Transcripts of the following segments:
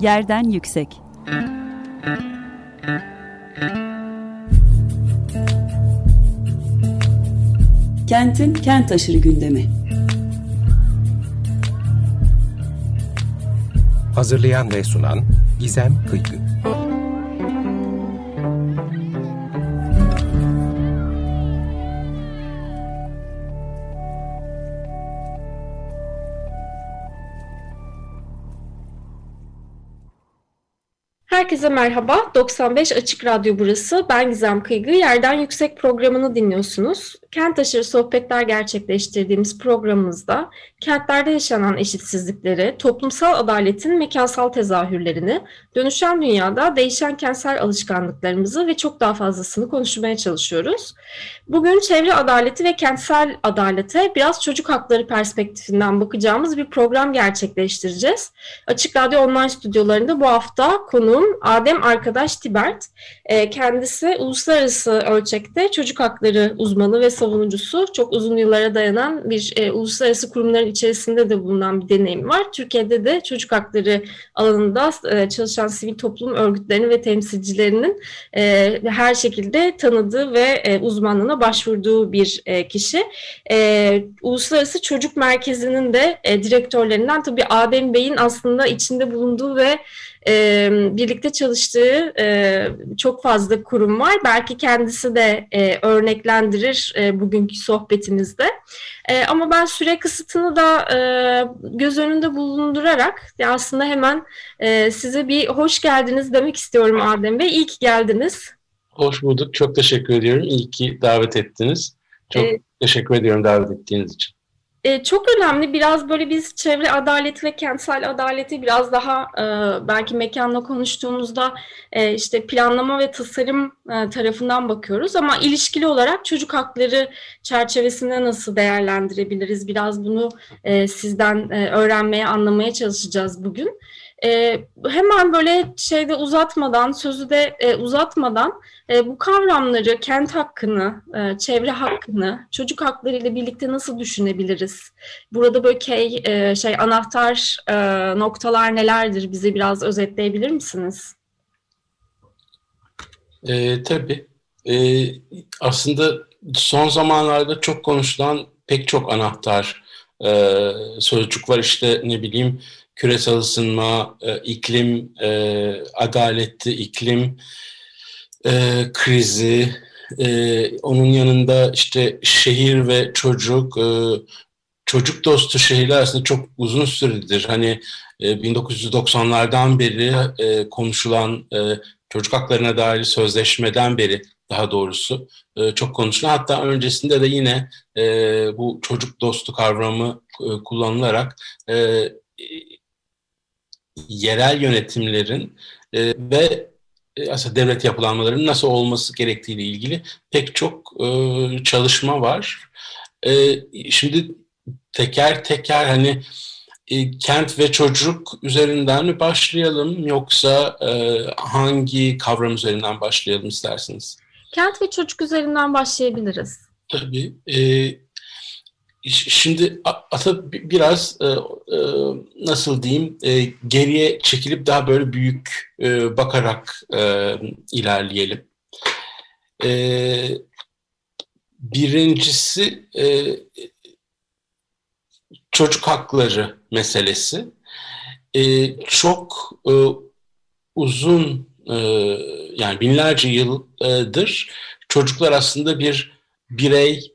Yerden yüksek. Kentin kent aşırı gündemi. Hazırlayan ve sunan Gizem Kıykı. Herkese merhaba. 95 Açık Radyo burası. Ben Gizem Kıygı. Yerden Yüksek programını dinliyorsunuz. Kent aşırı sohbetler gerçekleştirdiğimiz programımızda kentlerde yaşanan eşitsizlikleri, toplumsal adaletin mekansal tezahürlerini, dönüşen dünyada değişen kentsel alışkanlıklarımızı ve çok daha fazlasını konuşmaya çalışıyoruz. Bugün çevre adaleti ve kentsel adalete biraz çocuk hakları perspektifinden bakacağımız bir program gerçekleştireceğiz. Açık Radyo Online stüdyolarında bu hafta konuğum Adem Arkadaş Tibert. Ee, kendisi uluslararası ölçekte çocuk hakları uzmanı ve savunucusu. Çok uzun yıllara dayanan bir e, uluslararası kurumların içerisinde de bulunan bir deneyim var. Türkiye'de de çocuk hakları alanında e, çalışan sivil toplum örgütlerinin ve temsilcilerinin e, her şekilde tanıdığı ve e, uzmanlığına başvurduğu bir e, kişi. E, Uluslararası Çocuk Merkezi'nin de e, direktörlerinden tabii Adem Bey'in aslında içinde bulunduğu ve e, birlikte çalıştığı e, çok fazla kurum var. Belki kendisi de e, örneklendirir e, bugünkü sohbetimizde. E, ama ben süre kısıtını da e, göz önünde bulundurarak aslında hemen e, size bir hoş geldiniz demek istiyorum Adem Bey. İyi ki geldiniz. Hoş bulduk. Çok teşekkür ediyorum. İyi ki davet ettiniz. Çok ee, teşekkür ediyorum davet ettiğiniz için. E, çok önemli. Biraz böyle biz çevre adaleti ve kentsel adaleti biraz daha e, belki mekanla konuştuğumuzda e, işte planlama ve tasarım e, tarafından bakıyoruz. Ama ilişkili olarak çocuk hakları çerçevesinde nasıl değerlendirebiliriz? Biraz bunu e, sizden e, öğrenmeye, anlamaya çalışacağız bugün. E, hemen böyle şeyde uzatmadan, sözü de e, uzatmadan e, bu kavramları, kent hakkını, e, çevre hakkını, çocuk hakları ile birlikte nasıl düşünebiliriz? Burada böyle key, e, şey anahtar e, noktalar nelerdir? Bize biraz özetleyebilir misiniz? E, tabii. E, aslında son zamanlarda çok konuşulan pek çok anahtar e, sözcük var. İşte ne bileyim küresel ısınma, e, iklim e, adaleti, iklim e, krizi, onun yanında işte şehir ve çocuk, çocuk dostu şehirler aslında çok uzun süredir. Hani e, 1990'lardan beri konuşulan çocuk haklarına dair sözleşmeden beri daha doğrusu çok konuşulan. Hatta öncesinde de yine bu çocuk dostu kavramı kullanılarak yerel yönetimlerin e, ve e, aslında devlet yapılanmalarının nasıl olması gerektiğiyle ilgili pek çok e, çalışma var. E, şimdi teker teker hani e, kent ve çocuk üzerinden mi başlayalım yoksa e, hangi kavram üzerinden başlayalım isterseniz? Kent ve çocuk üzerinden başlayabiliriz. Tabii. E, Şimdi ata biraz e, e, nasıl diyeyim e, geriye çekilip daha böyle büyük bakarak ilerleyelim. Birincisi çocuk hakları meselesi. Çok uzun yani binlerce yıldır çocuklar aslında bir birey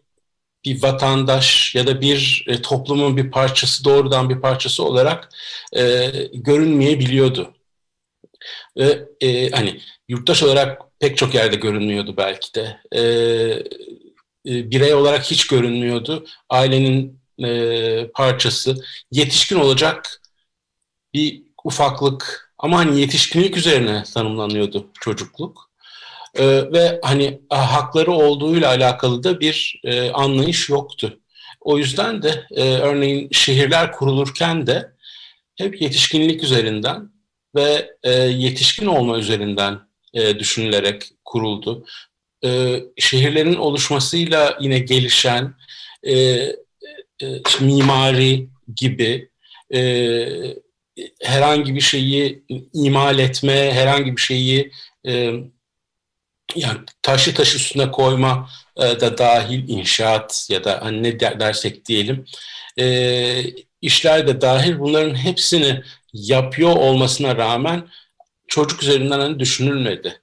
bir vatandaş ya da bir e, toplumun bir parçası doğrudan bir parçası olarak e, görünmeyebiliyordu. Ve e, hani yurttaş olarak pek çok yerde görünmüyordu belki de. E, e, birey olarak hiç görünmüyordu. Ailenin e, parçası. Yetişkin olacak bir ufaklık ama hani yetişkinlik üzerine tanımlanıyordu çocukluk. E, ve hani hakları olduğuyla alakalı da bir e, anlayış yoktu. O yüzden de e, örneğin şehirler kurulurken de hep yetişkinlik üzerinden ve e, yetişkin olma üzerinden e, düşünülerek kuruldu. E, şehirlerin oluşmasıyla yine gelişen e, e, mimari gibi e, herhangi bir şeyi imal etme, herhangi bir şeyi e, yani taşı taş üstüne koyma e, da dahil inşaat ya da hani ne dersek diyelim e, işler de dahil bunların hepsini yapıyor olmasına rağmen çocuk üzerinden hani düşünülmedi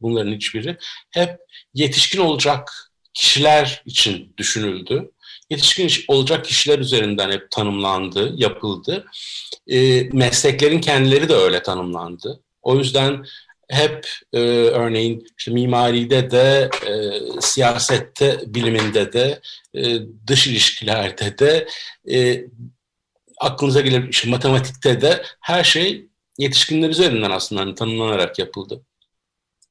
bunların hiçbiri. Hep yetişkin olacak kişiler için düşünüldü. Yetişkin olacak kişiler üzerinden hep tanımlandı, yapıldı. E, mesleklerin kendileri de öyle tanımlandı. O yüzden hep e, örneğin işte mimaride de, e, siyasette, biliminde de, e, dış ilişkilerde de, e, aklınıza gelir işte matematikte de her şey yetişkinler üzerinden aslında hani tanımlanarak yapıldı.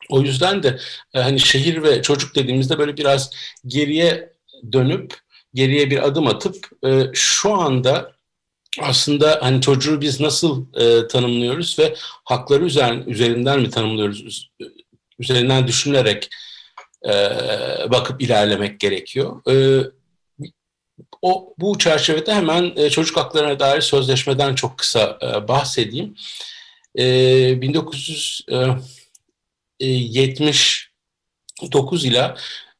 O yüzden de e, hani şehir ve çocuk dediğimizde böyle biraz geriye dönüp geriye bir adım atıp e, şu anda aslında hani çocuğu biz nasıl e, tanımlıyoruz ve hakları üzerinden, üzerinden mi tanımlıyoruz? Üzerinden düşünülerek e, bakıp ilerlemek gerekiyor. E, o bu çerçevede hemen e, çocuk haklarına dair sözleşmeden çok kısa e, bahsedeyim. E, 1979 ile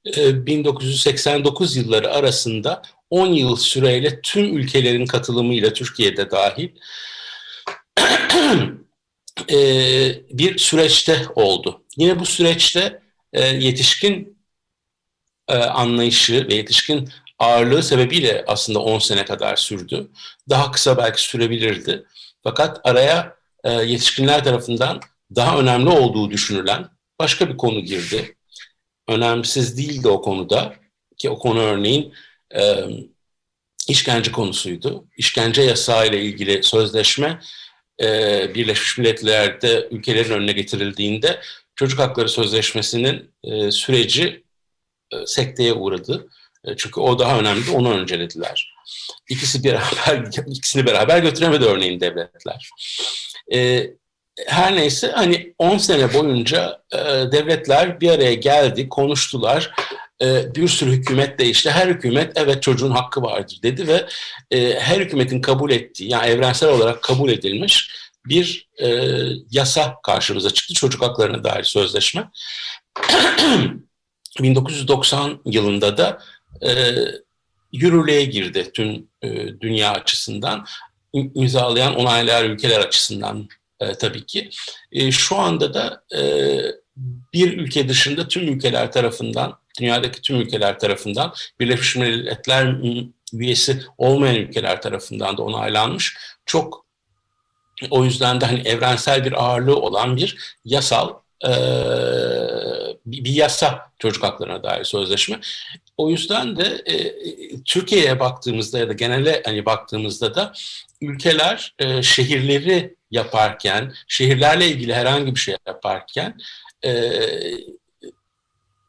1989 yılları arasında 10 yıl süreyle tüm ülkelerin katılımıyla Türkiye'de dahil e, bir süreçte oldu. Yine bu süreçte e, yetişkin e, anlayışı ve yetişkin ağırlığı sebebiyle aslında 10 sene kadar sürdü. Daha kısa belki sürebilirdi. Fakat araya yetişkinler tarafından daha önemli olduğu düşünülen başka bir konu girdi. Önemsiz değildi o konuda ki o konu örneğin e, işkence konusuydu. İşkence yasağı ile ilgili sözleşme e, Birleşmiş Milletler'de ülkelerin önüne getirildiğinde Çocuk Hakları Sözleşmesi'nin e, süreci e, sekteye uğradı. E, çünkü o daha önemli, onu öncelediler. İkisi beraber, ikisini beraber götüremedi örneğin devletler. E, her neyse hani 10 sene boyunca e, devletler bir araya geldi, konuştular e, bir sürü hükümet değişti. Her hükümet evet çocuğun hakkı vardır dedi ve e, her hükümetin kabul ettiği yani evrensel olarak kabul edilmiş bir e, yasa karşımıza çıktı. Çocuk haklarına dair sözleşme. 1990 yılında da e, yürürlüğe girdi tüm e, dünya açısından. imzalayan onaylayan ülkeler açısından e, tabii ki. E, şu anda da e, bir ülke dışında tüm ülkeler tarafından dünyadaki tüm ülkeler tarafından Birleşmiş Milletler üyesi olmayan ülkeler tarafından da onaylanmış. Çok o yüzden de hani evrensel bir ağırlığı olan bir yasal e, bir yasa çocuk haklarına dair sözleşme. O yüzden de e, Türkiye'ye baktığımızda ya da genele hani baktığımızda da ülkeler e, şehirleri yaparken, şehirlerle ilgili herhangi bir şey yaparken e,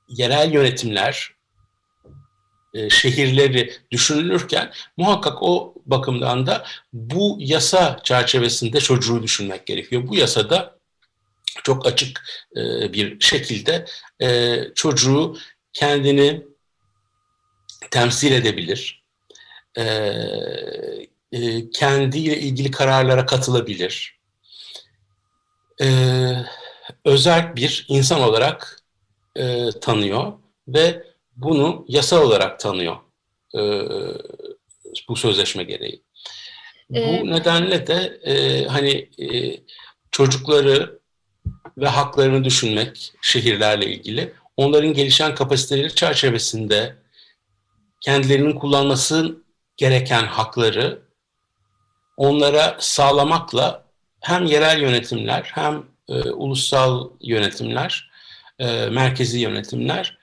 yerel yönetimler, e, şehirleri düşünülürken muhakkak o bakımdan da bu yasa çerçevesinde çocuğu düşünmek gerekiyor. Bu yasada çok açık e, bir şekilde e, çocuğu kendini temsil edebilir, e, e, kendiyle ilgili kararlara katılabilir, e, özel bir insan olarak e, tanıyor ve bunu yasal olarak tanıyor e, bu sözleşme gereği. Ee, bu nedenle de e, hani e, çocukları ve haklarını düşünmek şehirlerle ilgili, onların gelişen kapasiteleri çerçevesinde kendilerinin kullanması gereken hakları onlara sağlamakla hem yerel yönetimler hem e, ulusal yönetimler e, merkezi yönetimler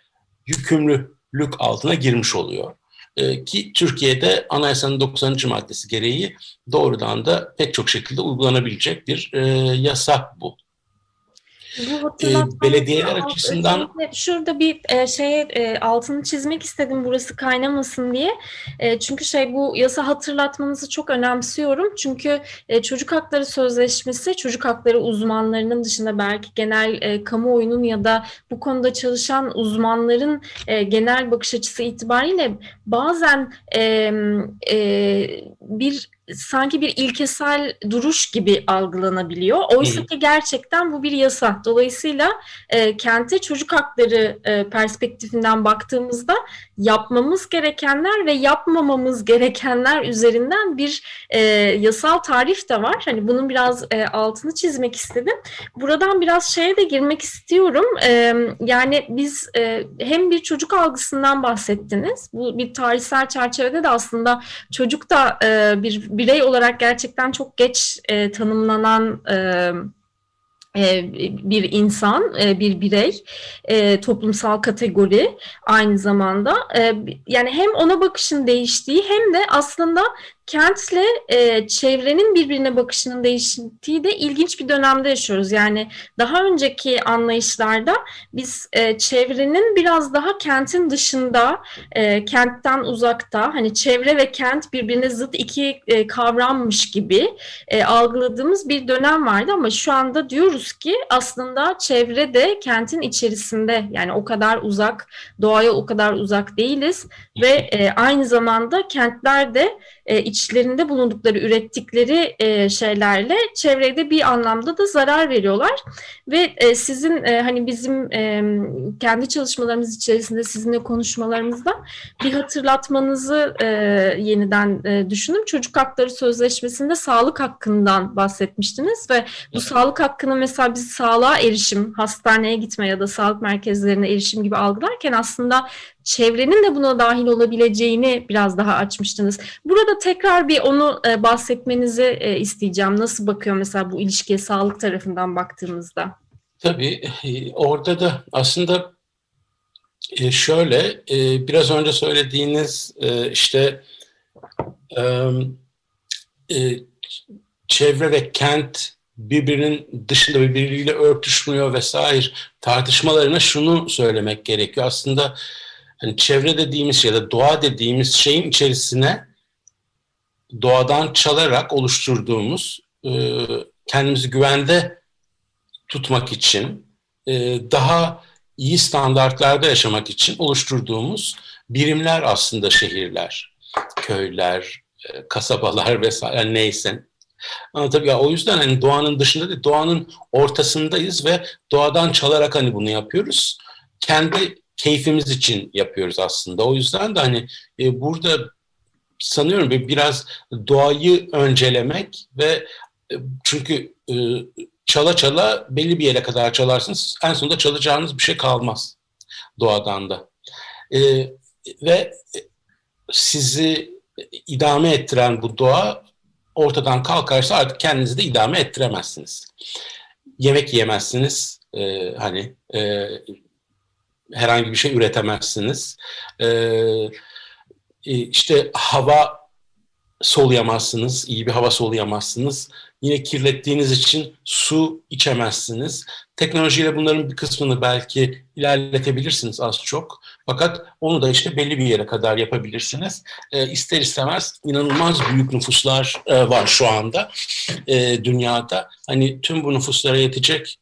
yükümlülük altına girmiş oluyor. E, ki Türkiye'de anayasanın 90. maddesi gereği doğrudan da pek çok şekilde uygulanabilecek bir e, yasa bu. Bu e, belediyeler açısından şurada bir e, şeye e, altını çizmek istedim burası kaynamasın diye. E, çünkü şey bu yasa hatırlatmanızı çok önemsiyorum. Çünkü e, çocuk hakları sözleşmesi çocuk hakları uzmanlarının dışında belki genel e, kamuoyunun ya da bu konuda çalışan uzmanların e, genel bakış açısı itibariyle bazen e, e, bir sanki bir ilkesel duruş gibi algılanabiliyor. Oysa ki gerçekten bu bir yasa. Dolayısıyla e, kente çocuk hakları e, perspektifinden baktığımızda yapmamız gerekenler ve yapmamamız gerekenler üzerinden bir e, yasal tarif de var. Hani bunun biraz e, altını çizmek istedim. Buradan biraz şeye de girmek istiyorum. E, yani biz e, hem bir çocuk algısından bahsettiniz. Bu bir tarihsel çerçevede de aslında çocuk da e, bir birey olarak gerçekten çok geç e, tanımlanan e, e bir insan, e, bir birey, e, toplumsal kategori aynı zamanda. Yani hem ona bakışın değiştiği hem de aslında kentle e, çevrenin birbirine bakışının değiştiği de ilginç bir dönemde yaşıyoruz. Yani daha önceki anlayışlarda biz e, çevrenin biraz daha kentin dışında, e, kentten uzakta, hani çevre ve kent birbirine zıt iki e, kavrammış gibi e, algıladığımız bir dönem vardı ama şu anda diyoruz ki aslında çevre de kentin içerisinde yani o kadar uzak, doğaya o kadar uzak değiliz ve e, aynı zamanda kentler de e, içlerinde bulundukları, ürettikleri e, şeylerle çevrede bir anlamda da zarar veriyorlar. Ve e, sizin e, hani bizim e, kendi çalışmalarımız içerisinde sizinle konuşmalarımızda bir hatırlatmanızı e, yeniden e, düşündüm. Çocuk Hakları Sözleşmesi'nde sağlık hakkından bahsetmiştiniz ve bu sağlık hakkını mesela biz sağlığa erişim, hastaneye gitme ya da sağlık merkezlerine erişim gibi algılarken aslında çevrenin de buna dahil olabileceğini biraz daha açmıştınız. Burada tekrar bir onu e, bahsetmenizi e, isteyeceğim. Nasıl bakıyor mesela bu ilişkiye sağlık tarafından baktığımızda? Tabii e, orada da aslında şöyle biraz önce söylediğiniz işte çevre ve kent birbirinin dışında birbiriyle örtüşmüyor vesaire tartışmalarına şunu söylemek gerekiyor. Aslında hani çevre dediğimiz ya da doğa dediğimiz şeyin içerisine doğadan çalarak oluşturduğumuz e, kendimizi güvende tutmak için e, daha iyi standartlarda yaşamak için oluşturduğumuz birimler aslında şehirler, köyler, e, kasabalar vesaire neyse. Anlatabiliyor. O yüzden hani doğanın dışında değil, doğanın ortasındayız ve doğadan çalarak hani bunu yapıyoruz. Kendi keyfimiz için yapıyoruz aslında. O yüzden de hani e, burada sanıyorum biraz doğayı öncelemek ve e, çünkü e, çala çala belli bir yere kadar çalarsınız. En sonunda çalacağınız bir şey kalmaz doğadan da. E, ve sizi idame ettiren bu doğa ortadan kalkarsa artık kendinizi de idame ettiremezsiniz. Yemek yiyemezsiniz. E, hani e, herhangi bir şey üretemezsiniz. Ee, işte hava soluyamazsınız, iyi bir hava soluyamazsınız. Yine kirlettiğiniz için su içemezsiniz. Teknolojiyle bunların bir kısmını belki ilerletebilirsiniz az çok. Fakat onu da işte belli bir yere kadar yapabilirsiniz. E, ister istemez inanılmaz büyük nüfuslar e, var şu anda e, dünyada. Hani tüm bu nüfuslara yetecek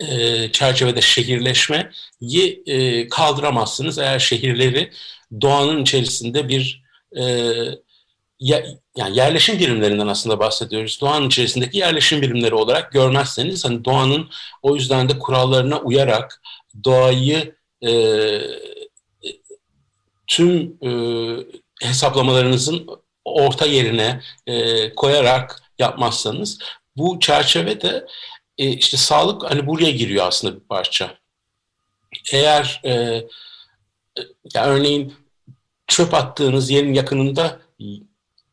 e, çerçevede şehirleşmeyi e, kaldıramazsınız eğer şehirleri doğanın içerisinde bir e, ya, yani yerleşim birimlerinden aslında bahsediyoruz. Doğanın içerisindeki yerleşim birimleri olarak görmezseniz hani doğanın o yüzden de kurallarına uyarak doğayı e, tüm e, hesaplamalarınızın orta yerine e, koyarak yapmazsanız bu çerçevede e, işte sağlık hani buraya giriyor aslında bir parça. Eğer e, ya örneğin çöp attığınız yerin yakınında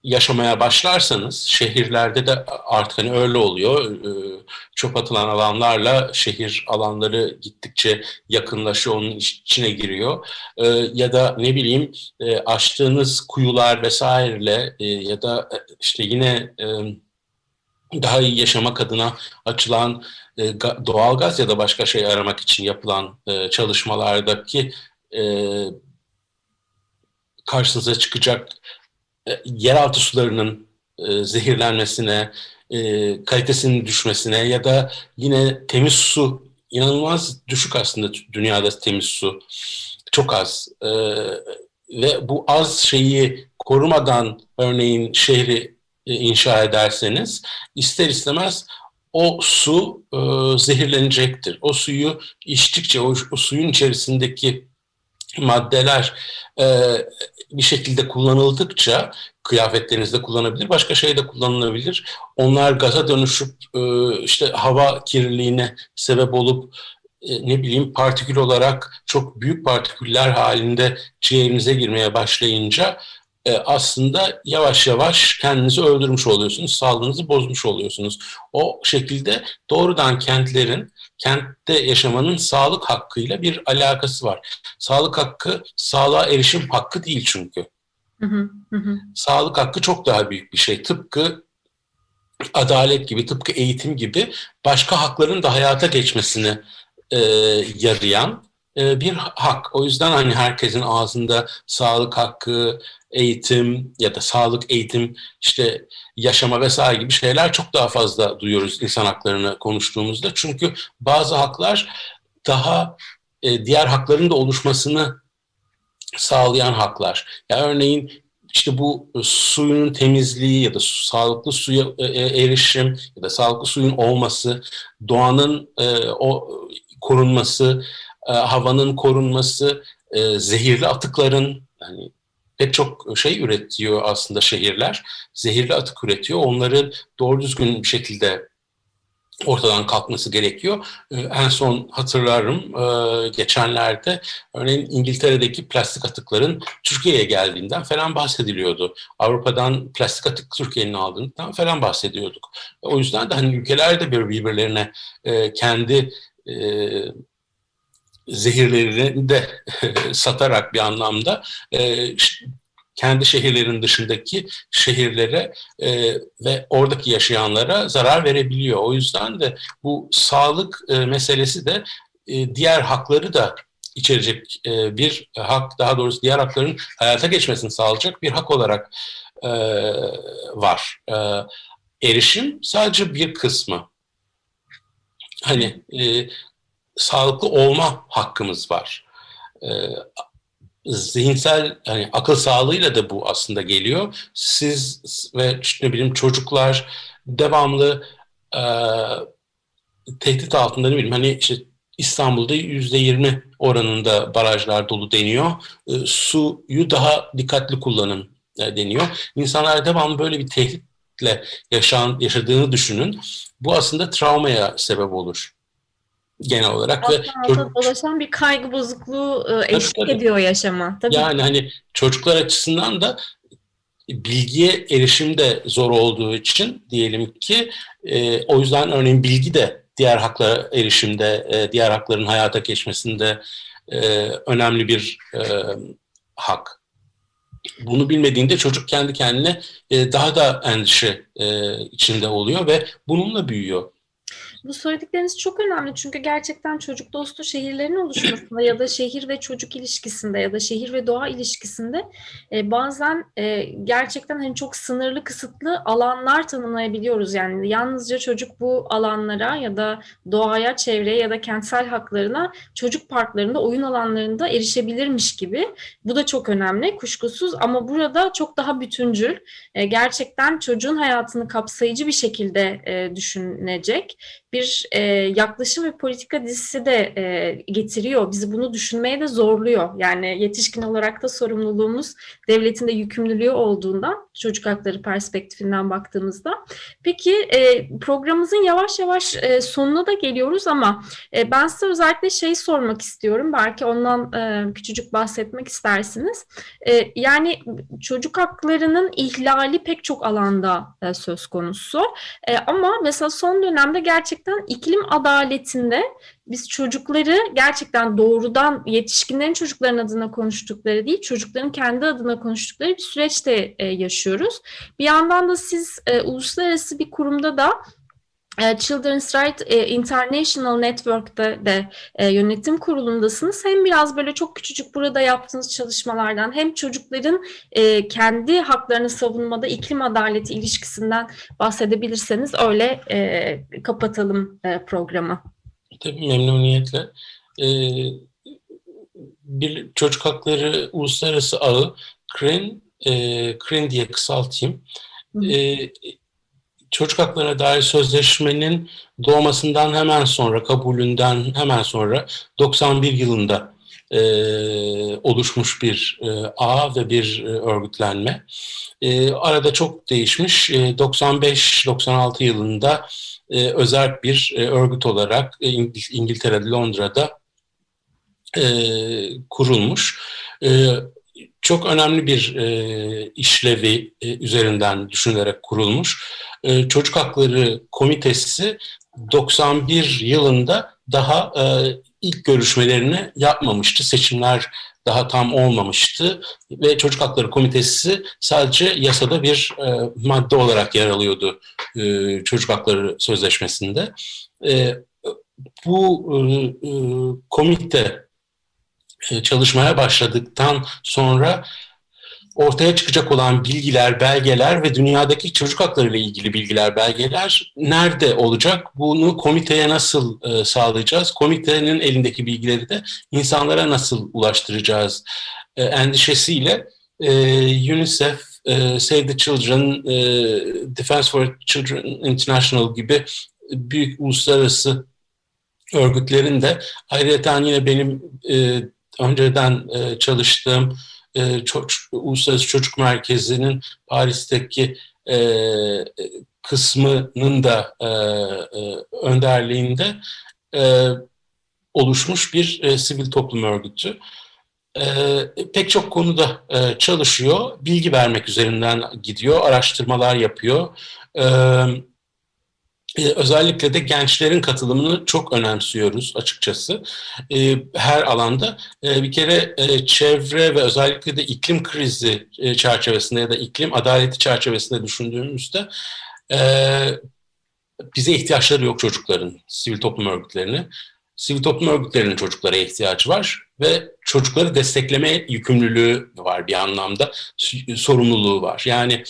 yaşamaya başlarsanız şehirlerde de artık hani öyle oluyor. E, çöp atılan alanlarla şehir alanları gittikçe yakınlaşıyor, onun içine giriyor. E, ya da ne bileyim e, açtığınız kuyular vesaireyle ya da işte yine daha iyi yaşamak adına açılan e, doğalgaz ya da başka şey aramak için yapılan e, çalışmalardaki e, karşınıza çıkacak e, yeraltı sularının e, zehirlenmesine, e, kalitesinin düşmesine ya da yine temiz su inanılmaz düşük aslında dünyada temiz su çok az. E, ve bu az şeyi korumadan örneğin şehri inşa ederseniz ister istemez o su e, zehirlenecektir. O suyu içtikçe o, o suyun içerisindeki maddeler e, bir şekilde kullanıldıkça kıyafetlerinizde kullanabilir, başka şeyde kullanılabilir. Onlar gaza dönüşüp e, işte hava kirliliğine sebep olup e, ne bileyim partikül olarak çok büyük partiküller halinde ciğerinize girmeye başlayınca e, aslında yavaş yavaş kendinizi öldürmüş oluyorsunuz, sağlığınızı bozmuş oluyorsunuz. O şekilde doğrudan kentlerin, kentte yaşamanın sağlık hakkıyla bir alakası var. Sağlık hakkı, sağlığa erişim hakkı değil çünkü. Hı hı, hı. Sağlık hakkı çok daha büyük bir şey. Tıpkı adalet gibi, tıpkı eğitim gibi başka hakların da hayata geçmesini e, yarayan e, bir hak. O yüzden hani herkesin ağzında sağlık hakkı, eğitim ya da sağlık, eğitim, işte yaşama vesaire gibi şeyler çok daha fazla duyuyoruz insan haklarını konuştuğumuzda. Çünkü bazı haklar daha e, diğer hakların da oluşmasını sağlayan haklar. Yani örneğin işte bu suyun temizliği ya da sağlıklı suya e, erişim ya da sağlıklı suyun olması, doğanın o korunması, havanın korunması, zehirli atıkların yani pek çok şey üretiyor aslında şehirler. Zehirli atık üretiyor. Onları doğru düzgün bir şekilde ortadan kalkması gerekiyor. Ee, en son hatırlarım e, geçenlerde örneğin İngiltere'deki plastik atıkların Türkiye'ye geldiğinden falan bahsediliyordu. Avrupa'dan plastik atık Türkiye'nin aldığından falan bahsediyorduk. O yüzden de hani ülkeler de birbirlerine e, kendi e, zehirlerini de satarak bir anlamda kendi şehirlerin dışındaki şehirlere e, ve oradaki yaşayanlara zarar verebiliyor. O yüzden de bu sağlık e, meselesi de e, diğer hakları da içerecek e, bir hak, daha doğrusu diğer hakların hayata geçmesini sağlayacak bir hak olarak e, var. E, erişim sadece bir kısmı. Hani e, sağlıklı olma hakkımız var. E, zihinsel hani akıl sağlığıyla da bu aslında geliyor. Siz ve ne bileyim çocuklar devamlı e, tehdit altında ne bileyim hani işte İstanbul'da yüzde yirmi oranında barajlar dolu deniyor. E, suyu daha dikkatli kullanın e, deniyor. İnsanlar devamlı böyle bir tehditle yaşan, yaşadığını düşünün. Bu aslında travmaya sebep olur genel olarak ve çocuk... dolaşan bir kaygı bozukluğu e, eşlik tabii, ediyor yaşama. Tabii. Yani hani çocuklar açısından da bilgiye erişim de zor olduğu için diyelim ki e, o yüzden örneğin bilgi de diğer haklara erişimde, e, diğer hakların hayata geçmesinde e, önemli bir e, hak. Bunu bilmediğinde çocuk kendi kendine e, daha da endişe e, içinde oluyor ve bununla büyüyor. Bu söyledikleriniz çok önemli çünkü gerçekten çocuk dostu şehirlerin oluşmasında ya da şehir ve çocuk ilişkisinde ya da şehir ve doğa ilişkisinde e, bazen e, gerçekten hani çok sınırlı kısıtlı alanlar tanımlayabiliyoruz. Yani yalnızca çocuk bu alanlara ya da doğaya, çevreye ya da kentsel haklarına çocuk parklarında, oyun alanlarında erişebilirmiş gibi. Bu da çok önemli kuşkusuz ama burada çok daha bütüncül. E, gerçekten çocuğun hayatını kapsayıcı bir şekilde e, düşünecek bir e, yaklaşım ve politika dizisi de e, getiriyor. Bizi bunu düşünmeye de zorluyor. Yani yetişkin olarak da sorumluluğumuz devletin de yükümlülüğü olduğundan çocuk hakları perspektifinden baktığımızda. Peki e, programımızın yavaş yavaş e, sonuna da geliyoruz ama e, ben size özellikle şey sormak istiyorum. Belki ondan e, küçücük bahsetmek istersiniz. E, yani çocuk haklarının ihlali pek çok alanda e, söz konusu. E, ama mesela son dönemde gerçekten gerçekten iklim adaletinde biz çocukları gerçekten doğrudan yetişkinlerin çocukların adına konuştukları değil, çocukların kendi adına konuştukları bir süreçte e, yaşıyoruz. Bir yandan da siz e, uluslararası bir kurumda da Children's Right e, International Network'te de e, yönetim kurulundasınız. Hem biraz böyle çok küçücük burada yaptığınız çalışmalardan hem çocukların kendi haklarını savunmada iklim adaleti ilişkisinden bahsedebilirseniz öyle kapatalım programı. Tabii memnuniyetle. bir çocuk hakları uluslararası ağı CRIN, e, CRIN diye kısaltayım. E, çocuk haklarına dair sözleşmenin doğmasından hemen sonra, kabulünden hemen sonra 91 yılında e, oluşmuş bir e, ağ ve bir e, örgütlenme. E, arada çok değişmiş. E, 95-96 yılında e, özel bir e, örgüt olarak e, İngiltere'de, Londra'da e, kurulmuş. E, çok önemli bir e, işlevi e, üzerinden düşünülerek kurulmuş. E, Çocuk Hakları Komitesi 91 yılında daha e, ilk görüşmelerini yapmamıştı. Seçimler daha tam olmamıştı ve Çocuk Hakları Komitesi sadece yasada bir e, madde olarak yer alıyordu e, Çocuk Hakları Sözleşmesi'nde. E, bu e, e, komite e, çalışmaya başladıktan sonra ortaya çıkacak olan bilgiler, belgeler ve dünyadaki çocuk hakları ile ilgili bilgiler, belgeler nerede olacak? Bunu komiteye nasıl e, sağlayacağız? Komitenin elindeki bilgileri de insanlara nasıl ulaştıracağız? E, endişesiyle e, UNICEF, e, Save the Children, e, Defense for Children International gibi büyük uluslararası örgütlerin de ayrıca yine benim e, önceden e, çalıştığım e, çocuk, Uluslararası Çocuk Merkezi'nin Paris'teki e, kısmının da e, e, önderliğinde e, oluşmuş bir e, sivil toplum örgütü. E, pek çok konuda e, çalışıyor, bilgi vermek üzerinden gidiyor, araştırmalar yapıyor. Evet özellikle de gençlerin katılımını çok önemsiyoruz açıkçası. Ee, her alanda ee, bir kere e, çevre ve özellikle de iklim krizi e, çerçevesinde ya da iklim adaleti çerçevesinde düşündüğümüzde e, bize ihtiyaçları yok çocukların, sivil toplum örgütlerine. Sivil toplum örgütlerinin çocuklara ihtiyacı var ve çocukları destekleme yükümlülüğü var bir anlamda, sorumluluğu var. Yani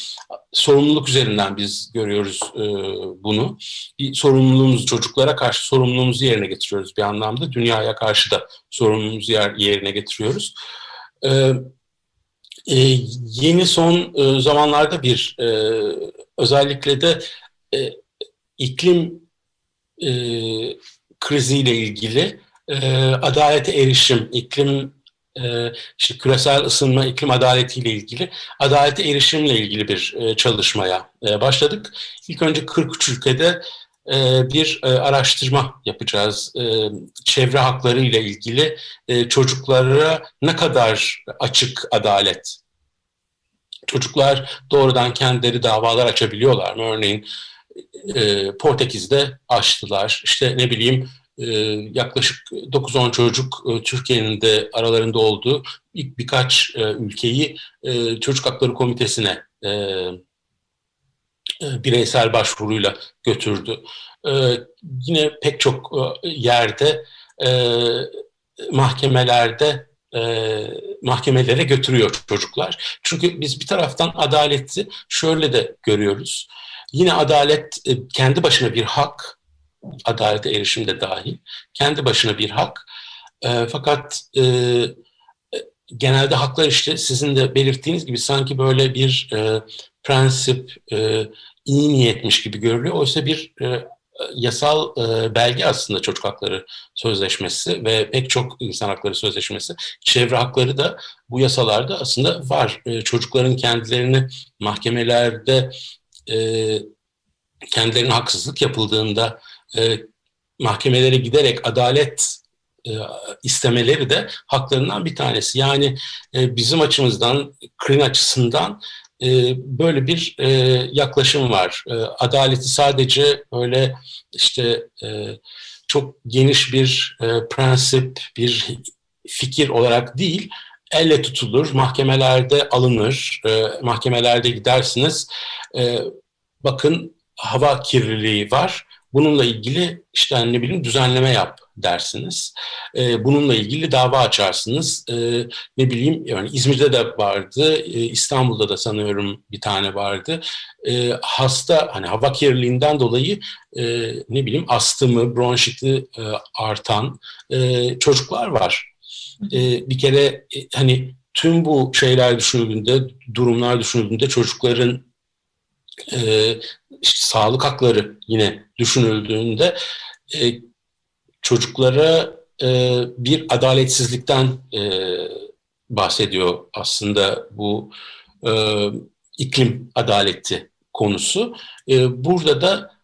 sorumluluk üzerinden biz görüyoruz e, bunu. Bir sorumluluğumuzu çocuklara karşı sorumluluğumuzu yerine getiriyoruz bir anlamda. Dünyaya karşı da sorumluluğumuzu yer, yerine getiriyoruz. E, e, yeni son e, zamanlarda bir e, özellikle de e, iklim e, kriziyle ilgili e, adalete erişim, iklim e, işte küresel ısınma, iklim adaletiyle ilgili, adalete erişimle ilgili bir e, çalışmaya e, başladık. İlk önce 43 ülkede e, bir e, araştırma yapacağız. E, çevre hakları ile ilgili e, çocuklara ne kadar açık adalet? Çocuklar doğrudan kendileri davalar açabiliyorlar mı? Örneğin e, Portekiz'de açtılar. İşte ne bileyim e, yaklaşık 9-10 çocuk e, Türkiye'nin de aralarında olduğu ilk birkaç e, ülkeyi e, Çocuk Hakları Komitesi'ne e, e, bireysel başvuruyla götürdü. E, yine pek çok e, yerde e, mahkemelerde e, mahkemelere götürüyor çocuklar. Çünkü biz bir taraftan adaleti şöyle de görüyoruz. Yine adalet e, kendi başına bir hak, adalete erişim de dahil, kendi başına bir hak. E, fakat e, genelde haklar işte sizin de belirttiğiniz gibi sanki böyle bir prensip, iyi niyetmiş gibi görülüyor. Oysa bir yasal belge aslında çocuk hakları sözleşmesi ve pek çok insan hakları sözleşmesi. Çevre hakları da bu yasalarda aslında var. Çocukların kendilerini mahkemelerde e, kendilerine haksızlık yapıldığında e, mahkemelere giderek adalet e, istemeleri de haklarından bir tanesi. Yani e, bizim açımızdan, Krin açısından e, böyle bir e, yaklaşım var. E, adaleti sadece öyle işte e, çok geniş bir e, prensip, bir fikir olarak değil, elle tutulur, mahkemelerde alınır, e, mahkemelerde gidersiniz. E, bakın hava kirliliği var Bununla ilgili işte ne bileyim düzenleme yap dersiniz. E, bununla ilgili dava açarsınız. E, ne bileyim yani İzmir'de de vardı, e, İstanbul'da da sanıyorum bir tane vardı. E, hasta hani hava kirliliğinden dolayı e, ne bileyim astımı, bronşiti e, artan e, çocuklar var. E, bir kere e, hani tüm bu şeyler düşünüldüğünde, durumlar düşünüldüğünde çocukların e, işte, sağlık hakları yine düşünüldüğünde e, çocuklara e, bir adaletsizlikten e, bahsediyor aslında bu e, iklim adaleti konusu. E, burada da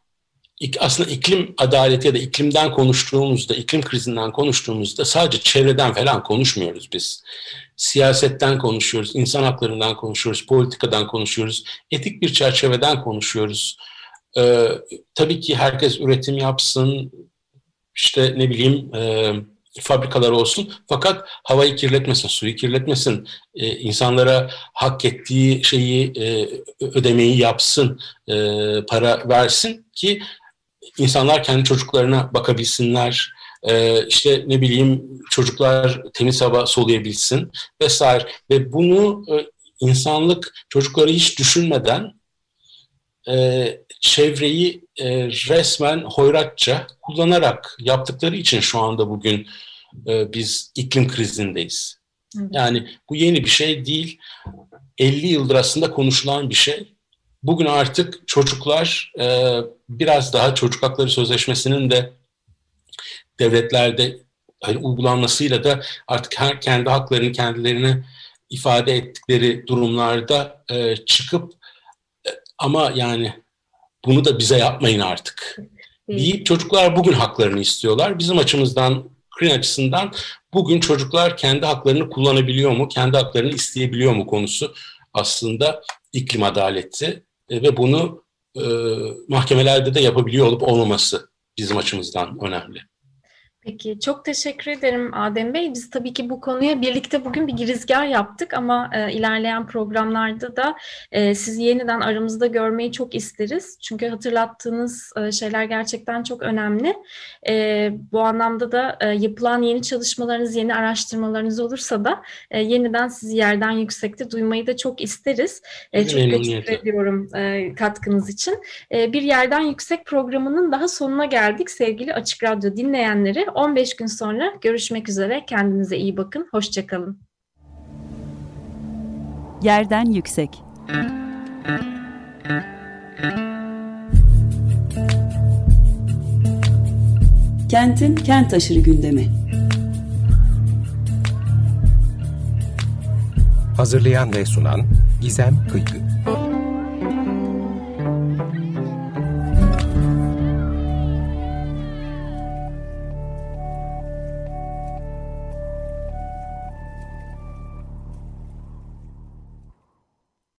aslında iklim adaleti ya da iklimden konuştuğumuzda, iklim krizinden konuştuğumuzda sadece çevreden falan konuşmuyoruz biz. Siyasetten konuşuyoruz, insan haklarından konuşuyoruz, politikadan konuşuyoruz, etik bir çerçeveden konuşuyoruz. Ee, tabii ki herkes üretim yapsın, işte ne bileyim e, fabrikalar olsun fakat havayı kirletmesin, suyu kirletmesin, e, insanlara hak ettiği şeyi e, ödemeyi yapsın, e, para versin ki insanlar kendi çocuklarına bakabilsinler, e, işte ne bileyim çocuklar temiz hava soluyabilsin vesaire ve bunu e, insanlık çocukları hiç düşünmeden e, çevreyi e, resmen hoyratça kullanarak yaptıkları için şu anda bugün e, biz iklim krizindeyiz. Yani bu yeni bir şey değil. 50 yıldır aslında konuşulan bir şey. Bugün artık çocuklar e, biraz daha çocuk hakları sözleşmesinin de devletlerde hani uygulanmasıyla da artık her kendi haklarını kendilerine ifade ettikleri durumlarda e, çıkıp e, ama yani bunu da bize yapmayın artık. deyip çocuklar bugün haklarını istiyorlar. Bizim açımızdan, Green açısından bugün çocuklar kendi haklarını kullanabiliyor mu, kendi haklarını isteyebiliyor mu konusu aslında iklim adaleti e, ve bunu e, mahkemelerde de yapabiliyor olup olmaması bizim açımızdan önemli. Peki çok teşekkür ederim Adem Bey. Biz tabii ki bu konuya birlikte bugün bir girizgah yaptık ama e, ilerleyen programlarda da e, sizi yeniden aramızda görmeyi çok isteriz. Çünkü hatırlattığınız e, şeyler gerçekten çok önemli. E, bu anlamda da e, yapılan yeni çalışmalarınız, yeni araştırmalarınız olursa da e, yeniden sizi yerden yüksekte duymayı da çok isteriz. E, çok teşekkür ediyorum e, katkınız için. E, bir yerden yüksek programının daha sonuna geldik sevgili Açık Radyo dinleyenleri. 15 gün sonra görüşmek üzere. Kendinize iyi bakın. Hoşçakalın. Yerden yüksek. Kentin kent aşırı gündemi. Hazırlayan ve sunan Gizem Kıykı.